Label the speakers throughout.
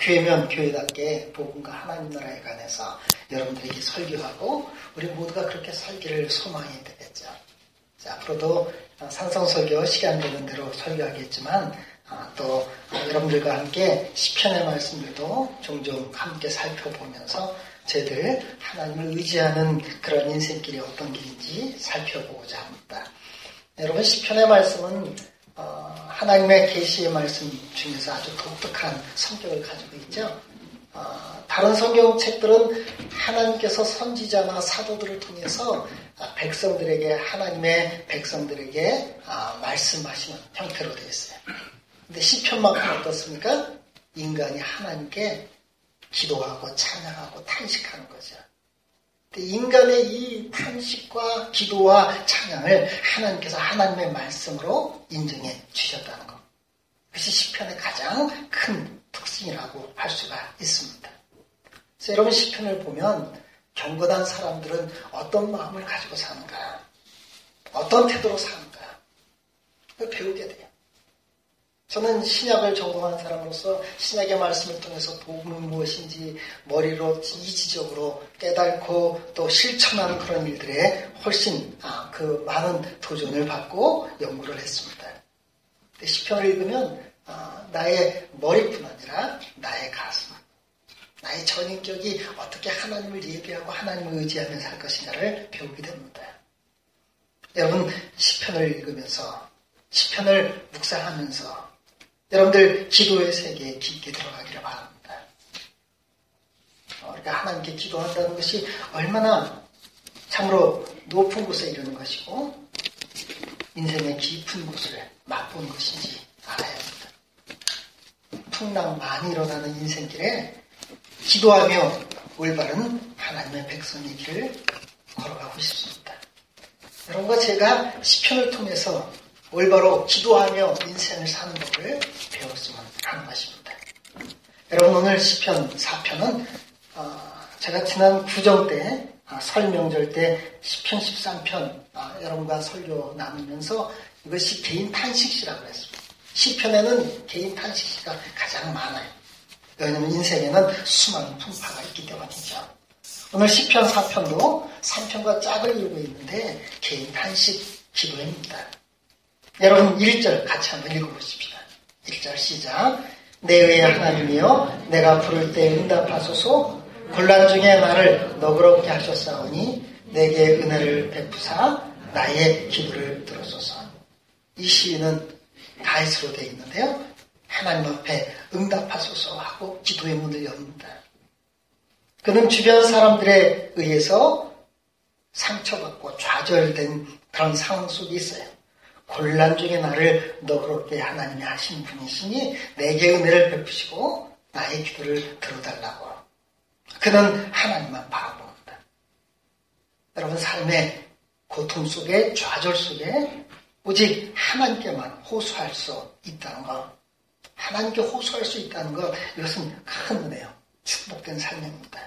Speaker 1: 교회면 교회답게 복음과 하나님 나라에 관해서 여러분들에게 설교하고 우리 모두가 그렇게 살기를 소망해야 되겠죠. 자, 앞으로도 산성설교 시간 되는 대로 설교하겠지만 아, 또 여러분들과 함께 시편의 말씀들도 종종 함께 살펴보면서 저희들 하나님을 의지하는 그런 인생길이 어떤 길인지 살펴보고자 합니다. 여러분 시편의 말씀은 어, 하나님의 계시의 말씀 중에서 아주 독특한 성격을 가지고 있죠. 어, 다른 성경책들은 하나님께서 선지자나 사도들을 통해서 백성들에게 하나님의 백성들에게 아, 말씀하시는 형태로 되어 있어요. 근데 시편만큼 어떻습니까? 인간이 하나님께 기도하고 찬양하고 탄식하는 거죠. 인간의 이 탄식과 기도와 찬양을 하나님께서 하나님의 말씀으로 인정해 주셨다는 것. 그것이 시편의 가장 큰 특징이라고 할 수가 있습니다. 그래서 여러분 시편을 보면 경건한 사람들은 어떤 마음을 가지고 사는가, 어떤 태도로 사는가, 배우게 돼요. 저는 신약을 전공한 사람으로서 신약의 말씀을 통해서 복음은 무엇인지 머리로 이지적으로 깨닫고 또 실천하는 그런 일들에 훨씬 아, 그 많은 도전을 받고 연구를 했습니다. 시편을 읽으면 아, 나의 머리뿐 아니라 나의 가슴, 나의 전 인격이 어떻게 하나님을 예배하고 하나님을 의지하며 살 것인가를 배우게 됩니다. 여러분 시편을 읽으면서 시편을 묵상하면서 여러분들 기도의 세계에 깊게 들어가기를 바랍니다. 우리가 하나님께 기도한다는 것이 얼마나 참으로 높은 곳에 이르는 것이고 인생의 깊은 곳을 맛본 것인지 알아야 합니다. 풍랑 많이 일어나는 인생길에 기도하며 올바른 하나님의 백성의 길을 걸어가고 싶습니다. 여러분과 제가 시편을 통해서 올바로 기도하며 인생을 사는 법을 배웠으면 하는 것입니다. 여러분 오늘 시편 4편은 어, 제가 지난 구정 때 아, 설명절 때 시편 13편 아, 여러분과 설교 나누면서 이것이 개인 탄식시라고 했습니다. 시편에는 개인 탄식시가 가장 많아요. 왜냐하면 인생에는 수많은 풍파가 있기 때문이죠. 오늘 시편 4편도 3편과 짝을 이루고 있는데 개인 탄식 기도입니다. 여러분 1절 같이 한번 읽어보십시다. 1절 시작. 내 외에 하나님이여 내가 부를 때 응답하소서 곤란 중에 나를 너그럽게 하셨사오니 내게 은혜를 베푸사 나의 기도를 들어소서. 이 시인은 다이스로 되어 있는데요. 하나님 앞에 응답하소서 하고 기도의 문을 엽니다. 그는 주변 사람들에 의해서 상처받고 좌절된 그런 상황 속에 있어요. 곤란 중에 나를 너그럽게 하나님이 하신 분이시니 내게 은혜를 베푸시고 나의 기도를 들어달라고. 그는 하나님만 바라봅니다. 여러분 삶의 고통 속에 좌절 속에 오직 하나님께만 호소할 수 있다는 것. 하나님께 호소할 수 있다는 것 이것은 큰 은혜요. 축복된 삶입니다.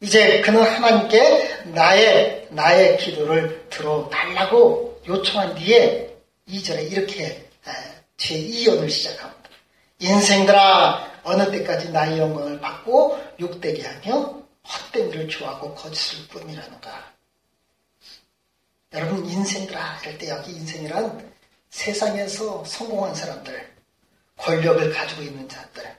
Speaker 1: 이제 그는 하나님께 나의 나의 기도를 들어달라고 요청한 뒤에 2절에 이렇게 제2연을 시작합니다. 인생들아 어느 때까지 나의 영광을 받고 욕되게 하며 헛된 일을 좋아하고 거짓을 뿐이라는가. 여러분 인생들아 이럴 때 여기 인생이란 세상에서 성공한 사람들, 권력을 가지고 있는 자들,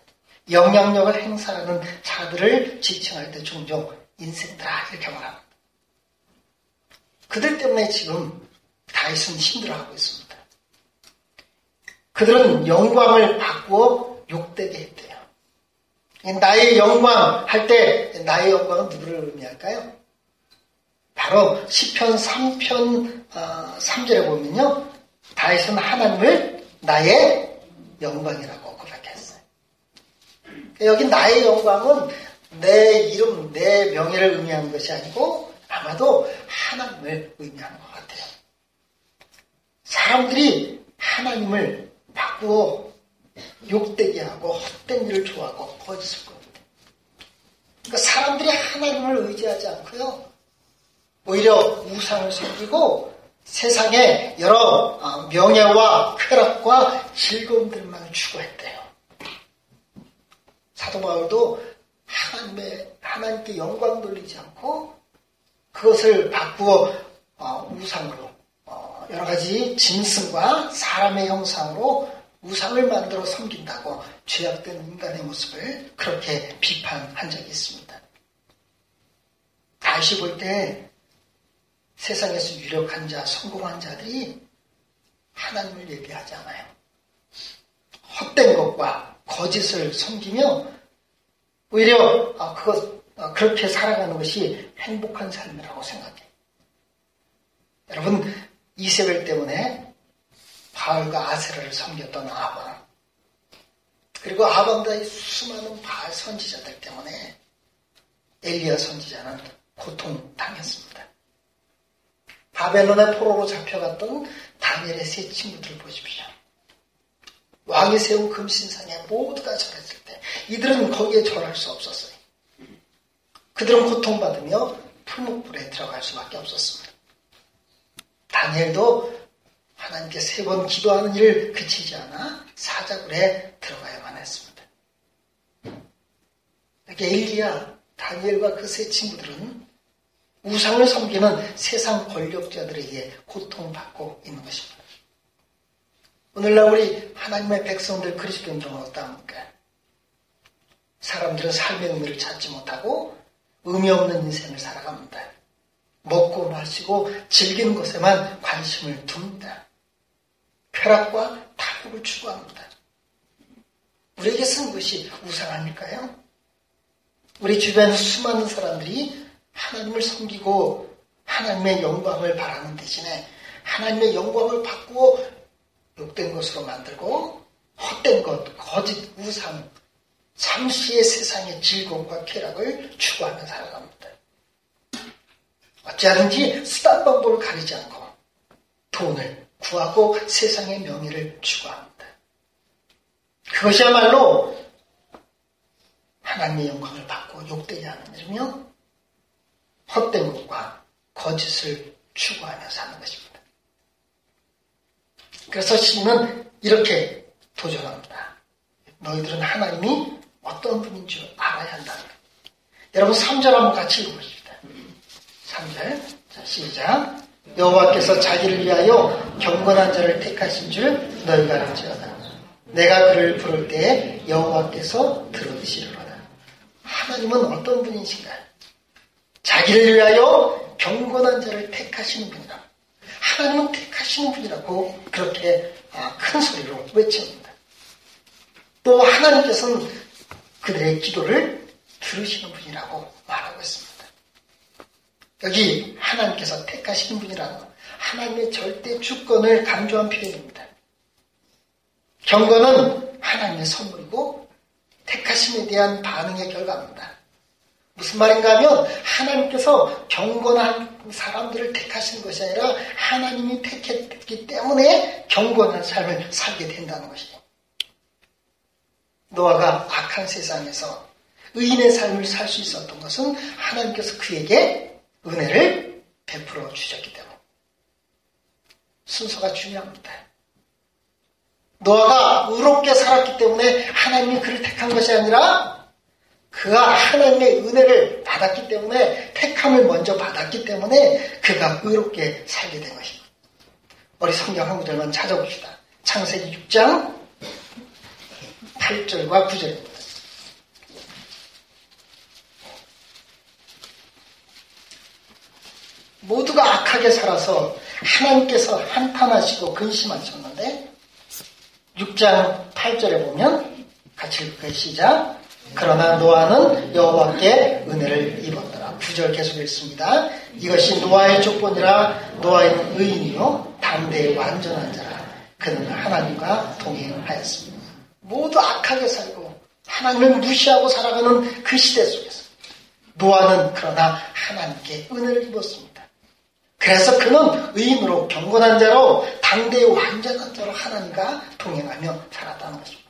Speaker 1: 영향력을 행사하는 자들을 지칭할 때 종종 인생들아 이렇게 말합니다. 그들 때문에 지금 다윗은 힘들어하고 있습니다. 그들은 영광을 바꾸어 욕되게 했대요. 나의 영광 할 때 나의 영광은 누구를 의미할까요? 바로 시편 3편 3절에 보면요. 다윗은 하나님을 나의 영광이라고 고백했어요. 여기 나의 영광은 내 이름, 내 명예를 의미하는 것이 아니고 아마도 하나님을 의미하는 것 같아요. 사람들이 하나님을 바꾸어 욕되게 하고 헛된 일을 좋아하고 거짓을 겁니다. 그러니까 사람들이 하나님을 의지하지 않고요. 오히려 우상을 섬기고 세상에 여러 어, 명예와 쾌락과 즐거움들만 추구했대요. 사도 바울도 하나님의 하나님께 영광 돌리지 않고 그것을 바꾸어 어, 우상으로 어, 여러 가지 짐승과 사람의 형상으로 우상을 만들어 섬긴다고 죄악된 인간의 모습을 그렇게 비판한 적이 있습니다. 다시 볼 때 세상에서 유력한 자, 성공한 자들이 하나님을 얘기하지 않아요. 헛된 것과 거짓을 섬기며 오히려 아, 그것 아, 그렇게 살아가는 것이 행복한 삶이라고 생각해요. 여러분 이세벨 때문에 바알과 아세라를 섬겼던 아방 그리고 아방과의 수많은 바알 선지자들 때문에 엘리야 선지자는 고통당했습니다. 바벨론의 포로로 잡혀갔던 다니엘의 세 친구들 보십시오. 왕이 세운 금신상에 모두가 절했을 때 이들은 거기에 절할 수 없었어요. 그들은 고통받으며 풀목불에 들어갈 수밖에 없었습니다. 다니엘도 하나님께 세 번 기도하는 일을 그치지 않아 사자굴에 들어가야만 했습니다. 이렇게 엘리야, 다니엘과 그 세 친구들은 우상을 섬기는 세상 권력자들에게 고통받고 있는 것입니다. 오늘날 우리 하나님의 백성들 그리스도인들은 어떠합니까? 사람들은 삶의 의미를 찾지 못하고 의미 없는 인생을 살아갑니다. 먹고 마시고 즐기는 것에만 관심을 둡니다. 쾌락과 탐욕을 추구합니다. 우리에게 쓴 것이 우상 아닐까요? 우리 주변 수많은 사람들이 하나님을 섬기고 하나님의 영광을 바라는 대신에 하나님의 영광을 바꾸어 욕된 것으로 만들고 헛된 것, 거짓, 우상, 잠시의 세상의 즐거움과 쾌락을 추구하며 살아갑니다. 어찌하든지 수단 방법을 가리지 않고 돈을 구하고 세상의 명예를 추구합니다. 그것이야말로 하나님의 영광을 받고 욕되게 하는 일이며 헛된 것과 거짓을 추구하며 사는 것입니다. 그래서 시인은 이렇게 도전합니다. 너희들은 하나님이 어떤 분인 줄 알아야 한다. 여러분 3절 한번 같이 읽어보십시다. 3절 자 시작 여호와께서 자기를 위하여 경건한 자를 택하신 줄 너희가 알지어다. 내가 그를 부를 때에 여호와께서 들어주시리로다. 하나님은 어떤 분이신가? 자기를 위하여 경건한 자를 택하시는 분이다. 하나님은 택하시는 분이라고 그렇게 아, 큰 소리로 외칩니다. 또 하나님께서는 그들의 기도를 들으시는 분이라고 말하고 있습니다. 여기 하나님께서 택하시는 분이라는 것, 하나님의 절대 주권을 강조한 표현입니다. 경건은 하나님의 선물이고 택하심에 대한 반응의 결과입니다. 무슨 말인가 하면 하나님께서 경건한 사람들을 택하시는 것이 아니라 하나님이 택했기 때문에 경건한 삶을 살게 된다는 것이죠. 노아가 악한 세상에서 의인의 삶을 살 수 있었던 것은 하나님께서 그에게 은혜를 베풀어 주셨기 때문에 순서가 중요합니다. 노아가 의롭게 살았기 때문에 하나님이 그를 택한 것이 아니라 그가 하나님의 은혜를 받았기 때문에 택함을 먼저 받았기 때문에 그가 의롭게 살게 된 것입니다. 우리 성경 한 구절만 찾아봅시다. 창세기 6장 8절과 9절입니다. 모두가 악하게 살아서 하나님께서 한탄하시고 근심하셨는데 6장 8절에 보면 같이 읽을까요? 시작. 그러나 노아는 여호와께 은혜를 입었더라. 구절 계속 읽습니다. 이것이 노아의 조건이라 노아는 의인이요 담대의 완전한 자라. 그는 하나님과 동행하였습니다. 모두 악하게 살고 하나님을 무시하고 살아가는 그 시대 속에서 노아는 그러나 하나님께 은혜를 입었습니다. 그래서 그는 의인으로 경건한 자로 당대의 완전한 자로 하나님과 동행하며 살았다는 것입니다.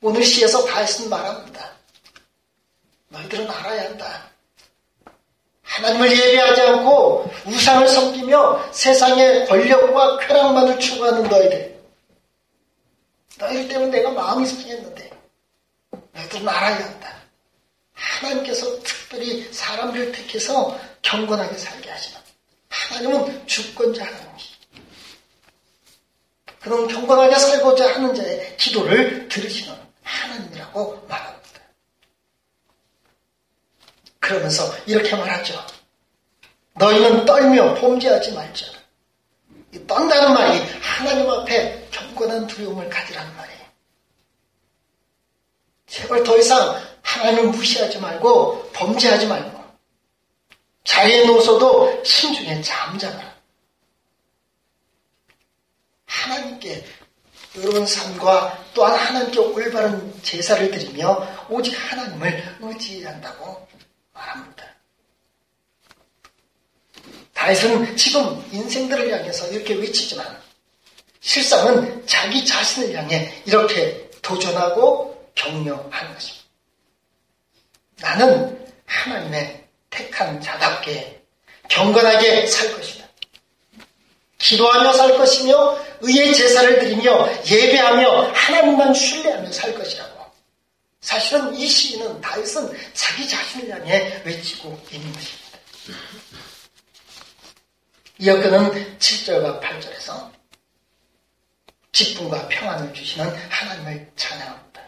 Speaker 1: 오늘 시에서 다윗은 말합니다. 너희들은 알아야 한다. 하나님을 예배하지 않고 우상을 섬기며 세상의 권력과 쾌락만을 추구하는 너희들. 너희들 때문에 내가 마음이 상했는데 너희들은 알아야 한다. 하나님께서 특별히 사람들을 택해서 경건하게 살게 하시는 하나님은 주권자 하나님이시 그런 경건하게 살고자 하는 자의 기도를 들으시는 하나님이라고 말합니다. 그러면서 이렇게 말하죠. 너희는 떨며 범죄하지 말자. 이 떤다는 말이 하나님 앞에 경건한 두려움을 가지라는 말이에요. 제발 더 이상 하나님을 무시하지 말고 범죄하지 말고 자리에 놓서도 신중에 잠자라. 하나님께 의로운 삶과 또한 하나님께 올바른 제사를 드리며 오직 하나님을 의지한다고 말합니다. 다윗은 지금 인생들을 향해서 이렇게 외치지만 실상은 자기 자신을 향해 이렇게 도전하고 격려하는 것입니다. 나는 하나님의 택한 자답게 경건하게 살 것이다. 기도하며 살 것이며 의의 제사를 드리며 예배하며 하나님만 신뢰하며 살 것이라고. 사실은 이 시인은 다윗은 자기 자신을 향해 외치고 있는 것입니다. 이어 그는 7절과 8절에서 기쁨과 평안을 주시는 하나님을 찬양합니다.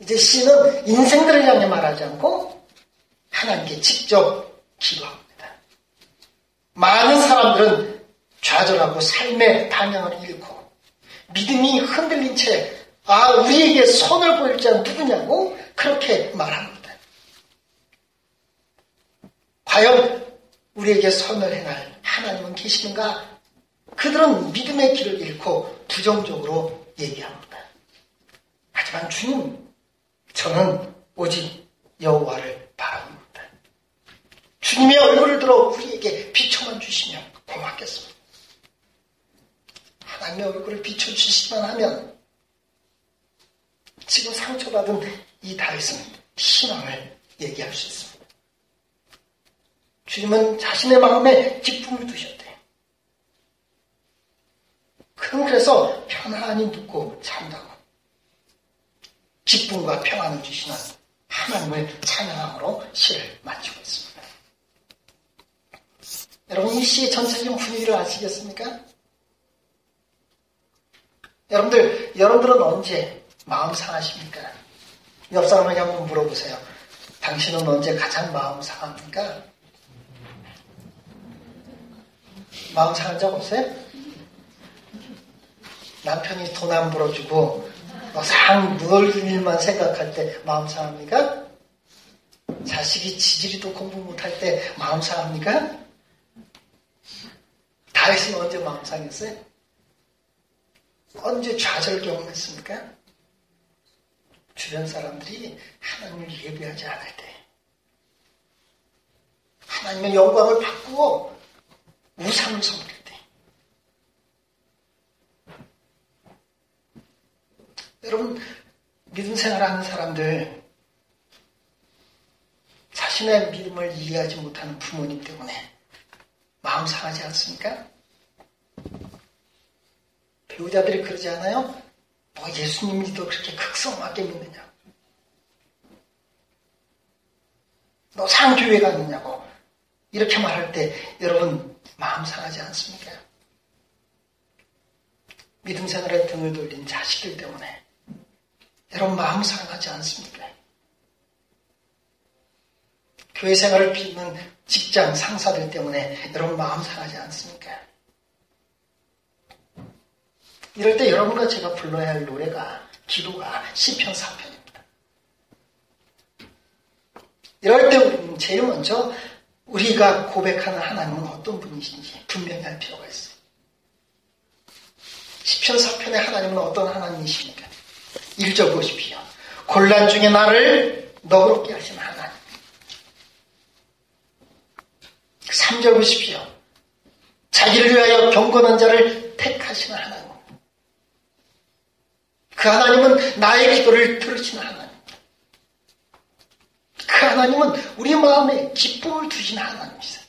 Speaker 1: 이제 시는 인생들을 향해 말하지 않고 하나님께 직접 기도합니다. 많은 사람들은 좌절하고 삶의 방향을 잃고 믿음이 흔들린 채 아, 우리에게 손을 보일 자는 누구냐고 그렇게 말합니다. 과연 우리에게 선을 행할 하나님은 계시는가? 그들은 믿음의 길을 잃고 부정적으로 얘기합니다. 하지만 주님, 저는 오직 여호와를. 주님의 얼굴을 들어 우리에게 비춰만 주시면 고맙겠습니다. 하나님의 얼굴을 비춰주시기만 하면 지금 상처받은 이 다윗은 희망을 얘기할 수 있습니다. 주님은 자신의 마음에 기쁨을 두셨대. 그럼 그래서 편안히 눕고 잔다고. 기쁨과 평안을 주시는 하나님을 찬양함으로 시를 마치고 있습니다. 여러분 이 시의 전체적인 분위기를 아시겠습니까? 여러분들, 여러분들은 언제 마음 상하십니까? 옆 사람에게 한번 물어보세요. 당신은 언제 가장 마음 상합니까? 마음 상한 적 없어요? 남편이 돈 안 벌어주고 상 누울 일만 생각할 때 마음 상합니까? 자식이 지지리도 공부 못할 때 마음 상합니까? 다윗은 언제 마음 상했어요? 언제 좌절 경험했습니까? 주변 사람들이 하나님을 예배하지 않을 때 하나님의 영광을 바꾸고 우상을 섬길 때. 여러분, 믿음 생활하는 사람들, 자신의 믿음을 이해하지 못하는 부모님 때문에 마음 상하지 않습니까? 배우자들이 그러지 않아요? 뭐 예수님 믿어 그렇게 극성하게 믿느냐? 너 상교회 가느냐고 이렇게 말할 때 여러분 마음 상하지 않습니까? 믿음 생활에 등을 돌린 자식들 때문에 여러분 마음 상하지 않습니까? 교회 생활을 비는 직장 상사들 때문에 여러분 마음 상하지 않습니까? 이럴 때 여러분과 제가 불러야 할 노래가 기도가 시편 4편입니다. 이럴 때 제일 먼저 우리가 고백하는 하나님은 어떤 분이신지 분명히 할 필요가 있어요. 시편 4편의 하나님은 어떤 하나님이십니까? 1절 보십시오. 곤란 중에 나를 너그럽게 하시는 하나님. 3절 보십시오. 자기를 위하여 경건한 자를 택하시는 하나님. 그 하나님은 나의 기도를 들으시는 하나님. 그 하나님은 우리 마음에 기쁨을 두시는 하나님이세요.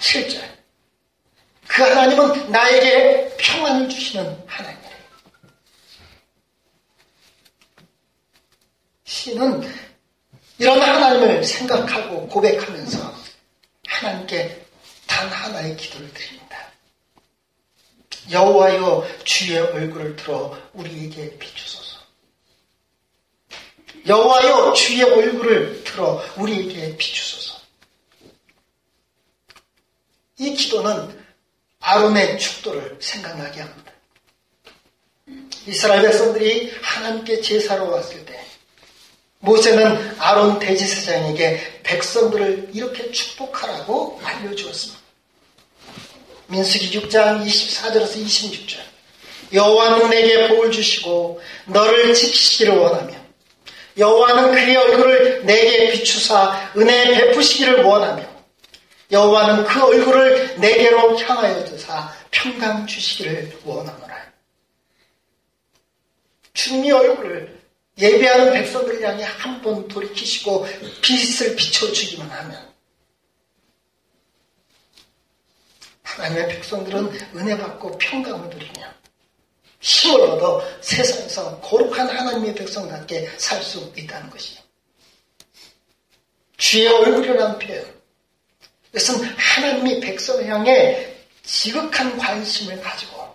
Speaker 1: 7절. 그 하나님은 나에게 평안을 주시는 하나님이에요. 시는 이런 하나님을 생각하고 고백하면서 하나님께 단 하나의 기도를 드립니다. 여호와여 주의 얼굴을 들어 우리에게 비추소서. 여호와여 주의 얼굴을 들어 우리에게 비추소서. 이 기도는 아론의 축도를 생각나게 합니다. 이스라엘 백성들이 하나님께 제사로 왔을 때 모세는 아론 대지사장에게 백성들을 이렇게 축복하라고 알려주었습니다. 민수기 6장 24절에서 26절 여호와는 내게 복을 주시고 너를 지키시기를 원하며 여호와는 그의 얼굴을 내게 비추사 은혜 베푸시기를 원하며 여호와는 그 얼굴을 내게로 향하여 주사 평강 주시기를 원하노라. 주님의 얼굴을 예배하는 백성들 향해 한 번 돌이키시고 빛을 비춰주기만 하면 하나님의 백성들은 은혜 받고 평강을 누리며 힘을 얻어 세상에서 거룩한 하나님의 백성답게 살 수 있다는 것이요. 주의 얼굴이라는 표현. 이것은 하나님이 백성을 향해 지극한 관심을 가지고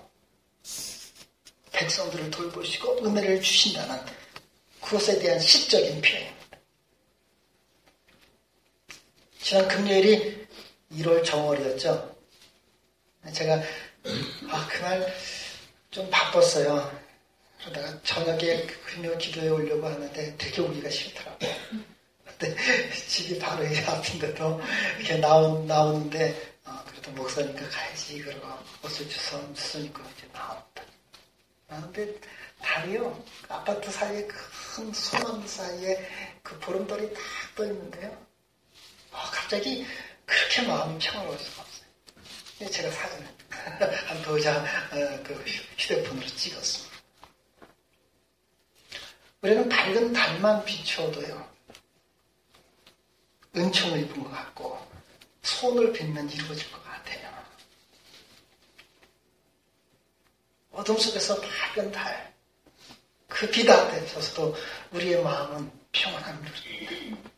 Speaker 1: 백성들을 돌보시고 은혜를 주신다는 그것에 대한 시적인 표현입니다. 지난 금요일이 1월 정월이었죠. 제가 아 그날 좀 바빴어요. 그러다가 저녁에 금요 기도에 오려고 하는데 되게 오기가 싫더라고요. 근데 집이 바로 이 앞인데도 이렇게 나온, 나오는데 어, 그래도 목사니까 가야지 그러고 옷을 주워 주니까 이제 나왔다. 나는데 달이요 아파트 사이에 큰 소나무 사이에 그 보름달이 딱 떠 있는데요. 어, 갑자기 그렇게 마음이 평화로울 수가 없어요. 제가 사진을 한 도장 어, 그 휴대폰으로 찍었습니다. 우리는 밝은 달만 비추어도요. 은총을 입은 것 같고 손을 빌면 이루어질 것 같아요. 어둠 속에서 밝은 달, 그빛 앞에 서서도 우리의 마음은 평안함을 누립니다.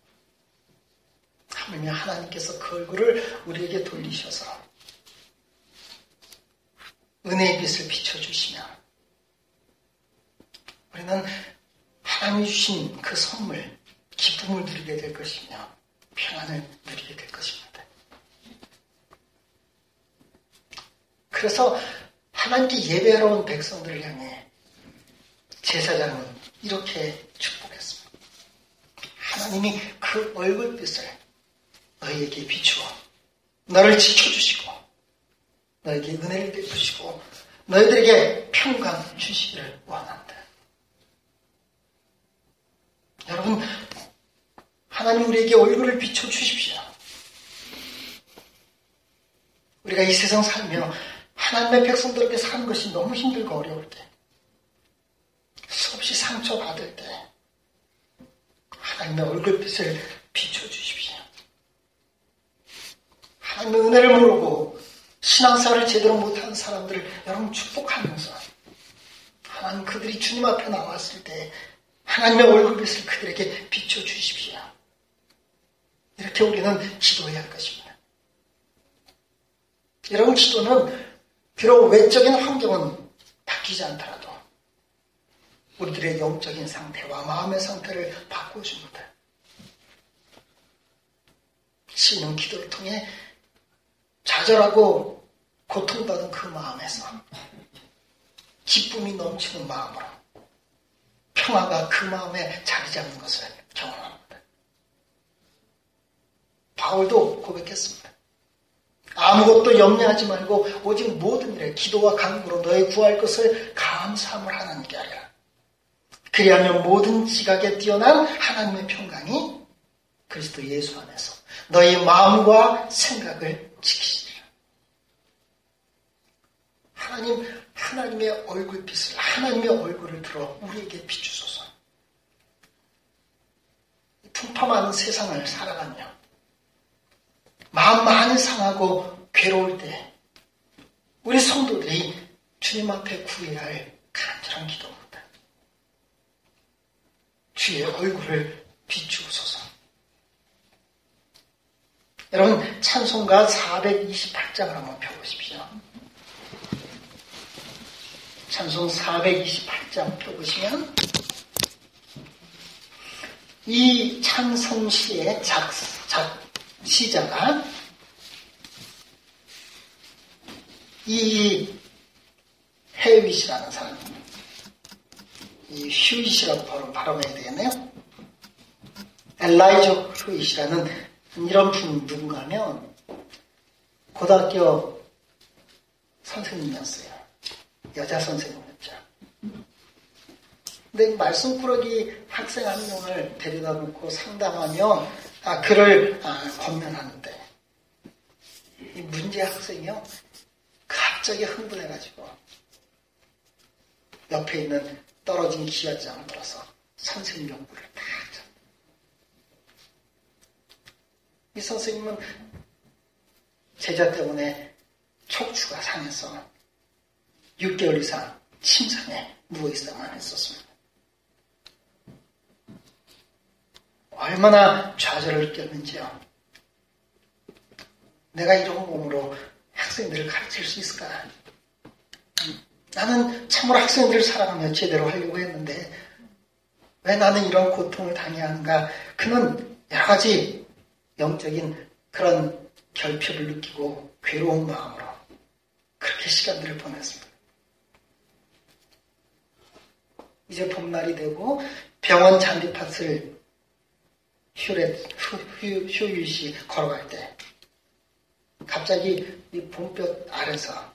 Speaker 1: 하물며 하나님께서 그 얼굴을 우리에게 돌리셔서 은혜의 빛을 비춰주시며 우리는 하나님이 주신 그 선물, 기쁨을 누리게 될 것이며 평안을 누리게 될 것입니다. 그래서 하나님께 예배하러 온 백성들을 향해 제사장은 이렇게 축복했습니다. 하나님이 그 얼굴빛을 너희에게 비추어 너를 지켜주시고 너에게 은혜를 베푸시고 너희들에게 평강 주시기를 원한다. 여러분 하나님 우리에게 얼굴을 비춰주십시오. 우리가 이 세상 살며 하나님의 백성들에게 사는 것이 너무 힘들고 어려울 때 수없이 상처받을 때 하나님의 얼굴빛을 비춰주십시오. 하나님의 은혜를 모르고 신앙생활을 제대로 못하는 사람들을 여러분 축복하면서 하나님 그들이 주님 앞에 나왔을 때 하나님의 얼굴빛을 그들에게 비춰주십시오. 이렇게 우리는 기도해야 할 것입니다. 이런 기도는 비록 외적인 환경은 바뀌지 않더라도 우리들의 영적인 상태와 마음의 상태를 바꿔줍니다. 시는 기도를 통해 좌절하고 고통받은 그 마음에서 기쁨이 넘치는 마음으로 평화가 그 마음에 자리 잡는 것을 경험합니다. 바울도 고백했습니다. 아무것도 염려하지 말고 오직 모든 일에 기도와 간구로 너의 구할 것을 감사함을 하나님께 하라. 그리하면 모든 지각에 뛰어난 하나님의 평강이 그리스도 예수 안에서 너의 마음과 생각을 지키시리라. 하나님, 하나님의 얼굴빛을, 하나님의 얼굴을 들어 우리에게 비추소서. 풍파많은 세상을 살아가며 마음 많이 상하고 괴로울 때 우리 성도들이 주님 앞에 구해야 할 간절한 기도입니다. 주의 얼굴을 비추소서. 여러분 찬송가 428장을 한번 펴보십시오. 찬송 428장 펴보시면 이 찬송시의 작, 작, 시자가 이 헤윗이라는 사람입니다. 이 휴잇이라고 바로 발음해야 되겠네요. 엘라이저 휴잇이라는 이런 분 누군가 하면 고등학교 선생님이었어요. 여자 선생님이었죠. 근데 말씀꾸러기 학생 한 명을 데려다 놓고 상담하며 아, 그를 아, 권면하는데 이 문제 학생이요 갑자기 흥분해가지고 옆에 있는 떨어진 기와장을 들어서 선생님 연구를 다 하죠. 이 선생님은 제자 때문에 척추가 상해서 6개월 이상 침상에 누워있어야만 했었습니다. 얼마나 좌절을 느꼈는지요. 내가 이런 몸으로 학생들을 가르칠 수 있을까? 나는 참으로 학생들을 사랑하며 제대로 하려고 했는데 왜 나는 이런 고통을 당해야 하는가? 그는 여러 가지 영적인 그런 결핍을 느끼고 괴로운 마음으로 그렇게 시간들을 보냈습니다. 이제 봄날이 되고 병원 잔디밭을 휴렛, 휴, 휴, 휴유시 걸어갈 때 갑자기 이 봄볕 아래서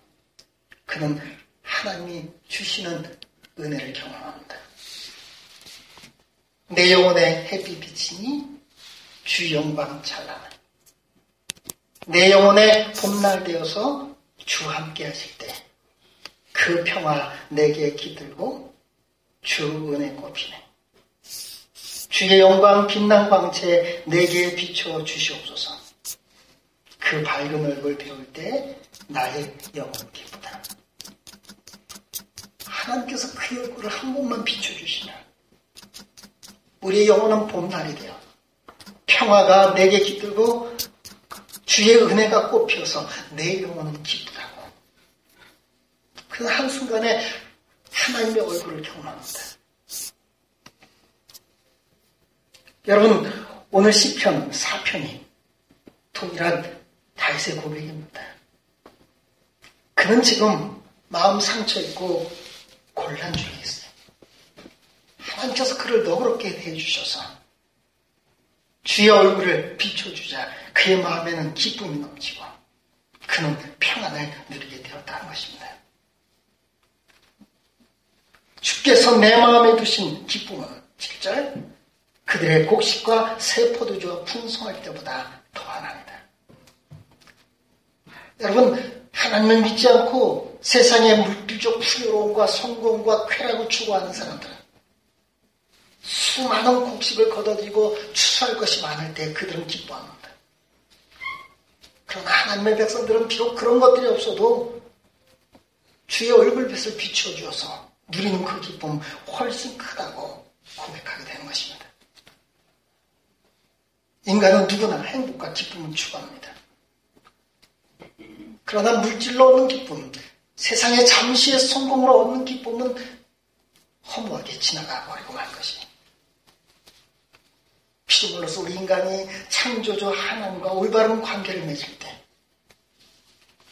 Speaker 1: 그는 하나님이 주시는 은혜를 경험합니다. 내 영혼의 햇빛 비치니 주 영광 찬란한 내 영혼의 봄날 되어서 주 함께 하실 때 그 평화 내게 기들고 주 은혜 꽃피네. 주의 영광 빛난 광채 내게 비춰 주시옵소서. 그 밝은 얼굴 배울 때 나의 영혼 기쁘다. 하나님께서 그 얼굴을 한 번만 비춰주시면 우리의 영혼은 봄날이 되어 평화가 내게 깃들고 주의 은혜가 꽃피어서 내 영혼은 기쁘다고. 그 한순간에 하나님의 얼굴을 경험합니다. 여러분, 오늘 시편 4편이 동일한 다윗의 고백입니다. 그는 지금 마음 상처 있고 곤란 중에 있어요. 하나님께서 그를 너그럽게 대해주셔서 주의 얼굴을 비춰주자 그의 마음에는 기쁨이 넘치고 그는 평안을 누리게 되었다는 것입니다. 주께서 내 마음에 두신 기쁨은 7절 그들의 곡식과 새 포도주가 풍성할 때보다 더하나니다. 여러분 하나님을 믿지 않고 세상의 물질적 풍요로움과 성공과 쾌락을 추구하는 사람들은 수많은 곡식을 거둬들이고 추수할 것이 많을 때 그들은 기뻐합니다. 그러나 하나님의 백성들은 비록 그런 것들이 없어도 주의 얼굴빛을 비추어 주어서 누리는 그 기쁨 훨씬 크다고 고백하게 되는 것입니다. 인간은 누구나 행복과 기쁨을 추구합니다. 그러나 물질로 얻는 기쁨, 세상의 잠시의 성공으로 얻는 기쁨은 허무하게 지나가 버리고 말. 피도 불러서 우리 인간이 창조주 하나님과 올바른 관계를 맺을 때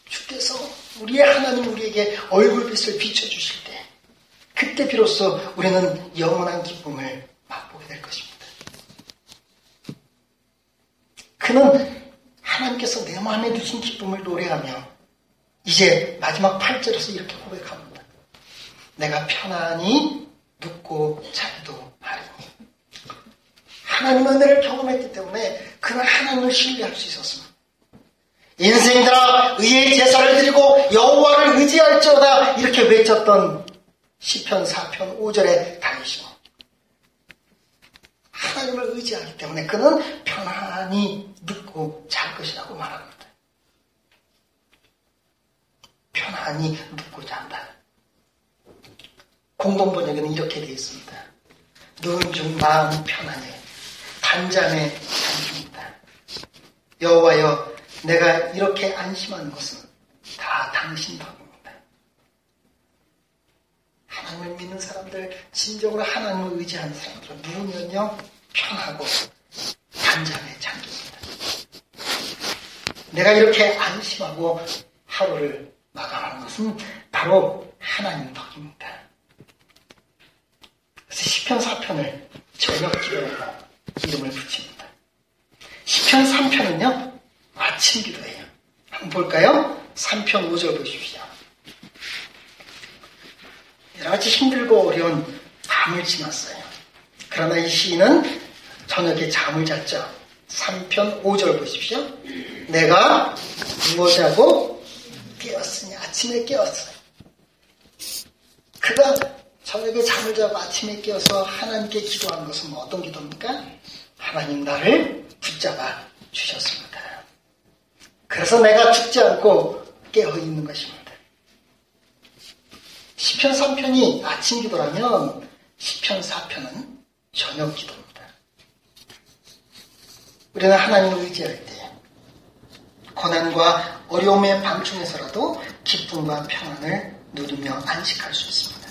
Speaker 1: 주께서 우리의 하나님 우리에게 얼굴빛을 비춰주실 때 그때 비로소 우리는 영원한 기쁨을 맛보게 될 것입니다. 그는 하나님께서 내 마음에 두신 기쁨을 노래하며 이제 마지막 8절에서 이렇게 고백합니다. 내가 편안히 눕고 자기도 하리니. 하나님 은혜를 경험했기 때문에 그는 하나님을 신뢰할 수 있었습니다. 인생들아 의의 제사를 드리고 여호와를 의지할지어다 이렇게 외쳤던 시편 4편 5절의 다윗이 하나님을 의지하기 때문에 그는 편안히 눕고 잘 것이라고 말합니다. 편안히 눕고 잔다. 공동번역에는 이렇게 되어 있습니다. 누운 중 마음 편안해 단잠에 잠깁니다. 여호와여 내가 이렇게 안심하는 것은 다 당신 덕입니다. 하나님을 믿는 사람들, 진정으로 하나님을 의지하는 사람들은 누우면요 편하고 단잠에 잠깁니다. 내가 이렇게 안심하고 하루를 마감하는 것은 바로 하나님 덕입니다. 그래서 10편 4편을 저녁 기도로 이름을 붙입니다. 10편 3편은요, 아침 기도예요. 한번 볼까요? 3편 5절 보십시오. 여러 가지 힘들고 어려운 밤을 지났어요. 그러나 이 시인은 저녁에 잠을 잤죠. 3편 5절 보십시오. 내가 자고 깨었으니 아침에 깨었어요. 그가 저녁에 잠을 자고 아침에 깨어서 하나님께 기도하는 것은 뭐 어떤 기도입니까? 하나님 나를 붙잡아 주셨습니다. 그래서 내가 죽지 않고 깨어 있는 것입니다. 10편 3편이 아침 기도라면 10편 4편은 저녁 기도입니다. 우리는 하나님을 의지할 때 고난과 어려움의 밤중에서라도 기쁨과 평안을 누리며 안식할 수 있습니다.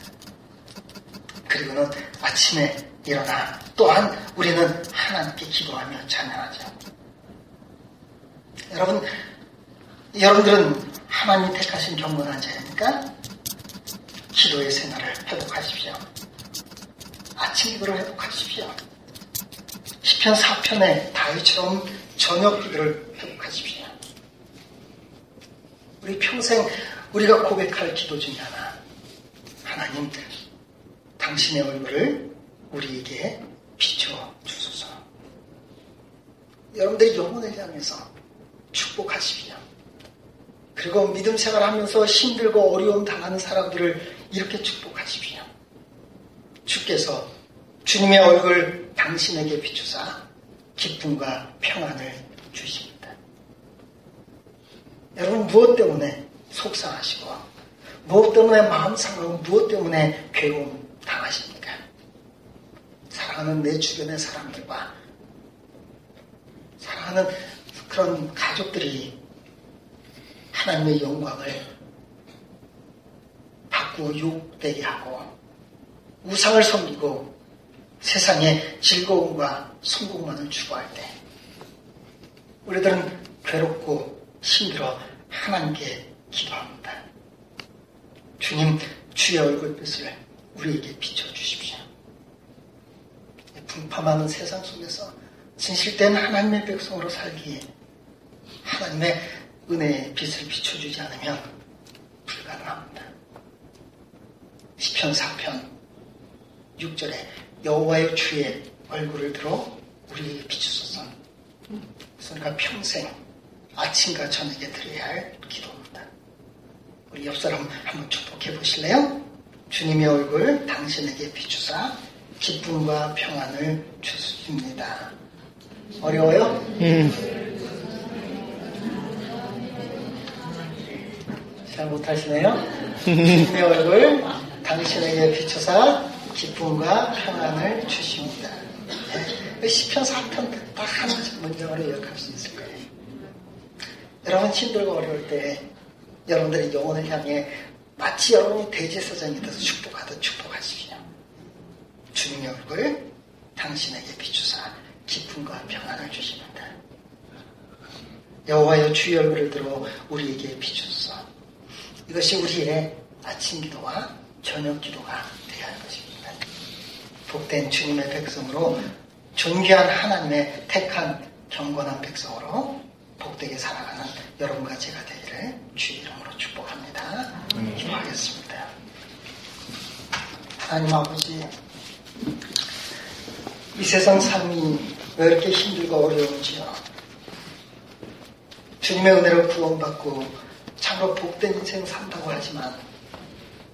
Speaker 1: 그리고는 아침에 일어나 또한 우리는 하나님께 기도하며 찬양하죠. 여러분, 여러분들은 하나님이 택하신 경건한 자입니까? 기도의 생활을 회복하십시오. 아침 기도를 회복하십시오. 10편 4편에 다윗처럼 저녁 기도를 회복하십시오. 우리 평생 우리가 고백할 기도 중에 하나. 하나님, 당신의 얼굴을 우리에게 비춰 주소서. 여러분들의 영혼을 향해서 축복하십시오. 그리고 믿음 생활하면서 힘들고 어려움 당하는 사람들을 이렇게 축복하십시오. 주께서 주님의 얼굴 당신에게 비추사 기쁨과 평안을 주십니다. 여러분 무엇 때문에 속상하시고 무엇 때문에 마음 상하고 무엇 때문에 괴로움 당하십니까? 사랑하는 내 주변의 사람들과 사랑하는 그런 가족들이 하나님의 영광을 받고 욕되게 하고 우상을 섬기고 세상에 즐거움과 성공만을 추구할 때 우리들은 괴롭고 힘들어 하나님께 기도합니다. 주님 주의 얼굴빛을 우리에게 비춰주십시오. 분파하는 세상 속에서 진실된 하나님의 백성으로 살기에 하나님의 은혜의 빛을 비춰주지 않으면 불가능합니다. 10편 4편 6절에 여호와의 주의 얼굴을 들어 우리에게 비추소서. 그러니까 평생 아침과 저녁에 드려야 할 기도입니다. 우리 옆 사람 한번 축복해 보실래요? 주님의 얼굴 당신에게 비추사 기쁨과 평안을 주십니다. 어려워요? 음. 잘 못하시네요. 주님의 얼굴 당신에게 비춰사 기쁨과 평안을 주십니다. 네. 10편, 4편 딱 하나씩 문장으로 요약할 수 있을 거예요. 여러분 힘들고 어려울 때 여러분들의 영혼을 향해 마치 여러분이 대제사장이 돼서 축복하듯 축복하십시오. 주님의 얼굴 당신에게 비추사 기쁨과 평안을 주십니다. 여호와여 주의 얼굴을 들어 우리에게 비추소서. 이것이 우리의 아침 기도와 저녁 기도가 되어야 복된 주님의 백성으로 존귀한 하나님의 택한 경건한 백성으로 복되게 살아가는 여러분과 제가 되기를 주의 이름으로 축복합니다. 기도하겠습니다. 하나님 아버지 이 세상 삶이 왜 이렇게 힘들고 어려운지요. 주님의 은혜로 구원받고 참으로 복된 인생 산다고 하지만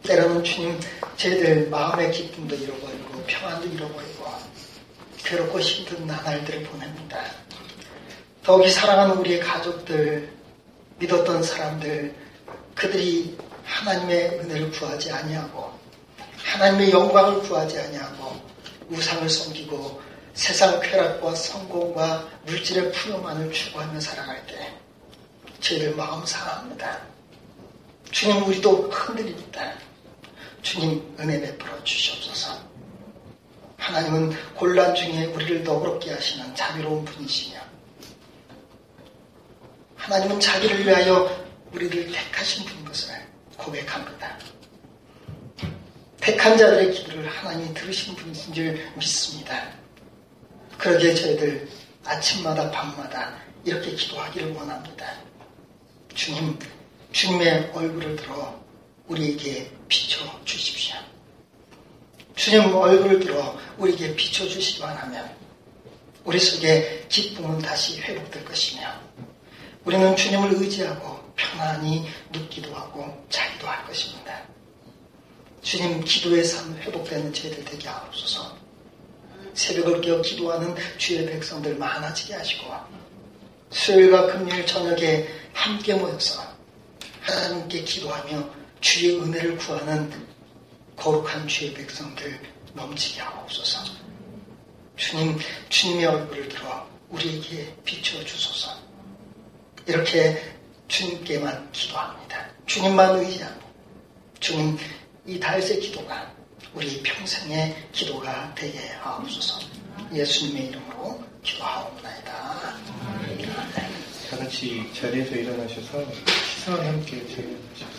Speaker 1: 때로는 주님 저희들 마음의 기쁨도 잃어버리고 평안도 잃어버리고 괴롭고 힘든 나날들을 보냅니다. 더욱이 사랑하는 우리의 가족들, 믿었던 사람들, 그들이 하나님의 은혜를 구하지 아니하고 하나님의 영광을 구하지 아니하고 우상을 섬기고 세상 쾌락과 성공과 물질의 풍요만을 추구하며 살아갈 때 저희들 마음 상합니다. 주님 우리도 흔들립니다. 주님 은혜 베풀어 주시옵소서. 하나님은 곤란 중에 우리를 너그럽게 하시는 자비로운 분이시며 하나님은 자기를 위하여 우리를 택하신 분인 것을 고백합니다. 택한 자들의 기도를 하나님이 들으신 분이신 줄 믿습니다. 그러기에 저희들 아침마다 밤마다 이렇게 기도하기를 원합니다. 주님, 주님의 얼굴을 들어 우리에게 비춰 주십시오. 주님 얼굴을 들어 우리에게 비춰 주시기만 하면 우리 속에 기쁨은 다시 회복될 것이며 우리는 주님을 의지하고 편안히 눕기도 하고 자기도 할 것입니다. 주님 기도의 삶 회복되는 저희들 되게 하옵소서. 새벽을 깨어 기도하는 주의 백성들 많아지게 하시고 수요일과 금요일 저녁에 함께 모여서 하나님께 기도하며 주의 은혜를 구하는 거룩한 주의 백성들 넘치게 하옵소서. 주님, 주님의 얼굴을 들어 우리에게 비추어 주소서. 이렇게 주님께만 기도합니다. 주님만 의지합니다. 주님, 이 달새 기도가 우리 평생의 기도가 되게 하옵소서. 예수님의 이름으로 기도하옵나이다.
Speaker 2: 다 같이 자리에서 일어나셔서 시상을 함께.
Speaker 3: 시작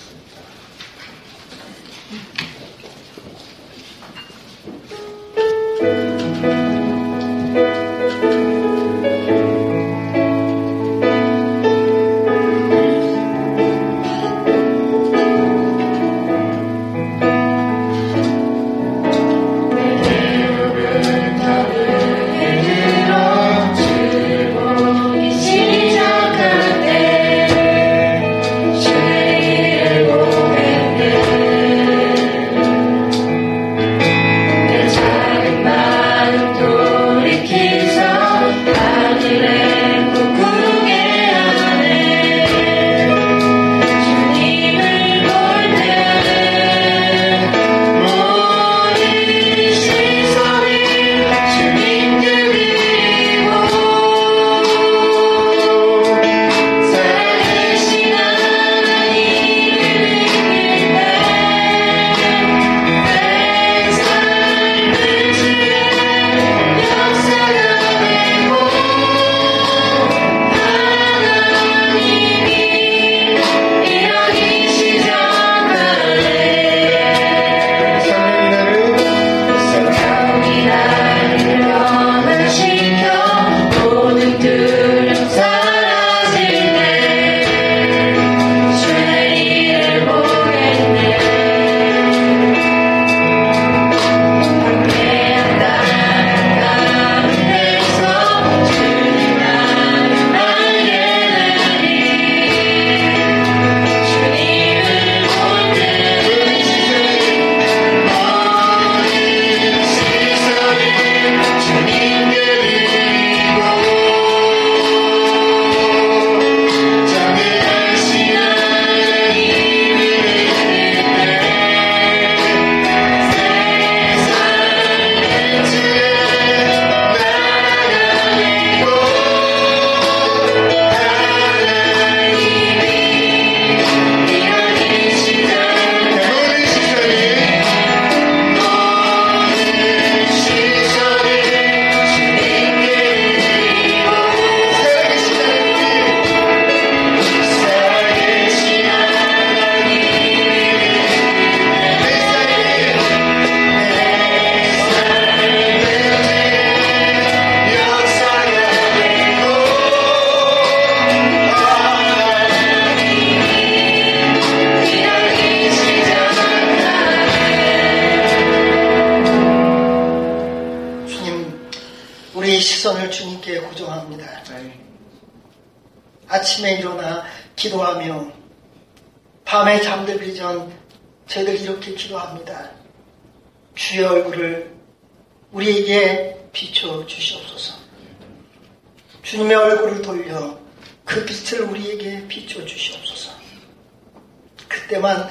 Speaker 1: 때만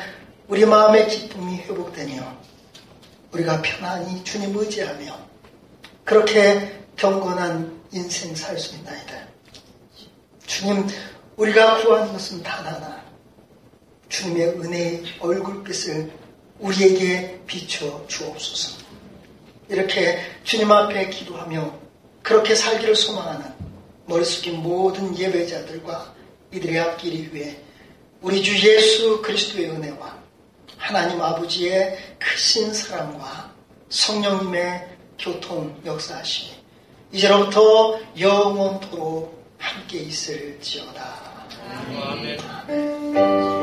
Speaker 1: 우리 마음의 기쁨이 회복되며 우리가 편안히 주님 의지하며 그렇게 경건한 인생 살 수 있나이다. 주님, 우리가 구하는 것은 단 하나. 주님의 은혜의 얼굴빛을 우리에게 비춰 주옵소서. 이렇게 주님 앞에 기도하며 그렇게 살기를 소망하는 머리 숙인 모든 예배자들과 이들의 앞길이 위해 우리 주 예수 그리스도의 은혜와 하나님 아버지의 크신 사랑과 성령님의 교통 역사하심이 이제로부터 영원토록 함께 있을지어다. 아멘.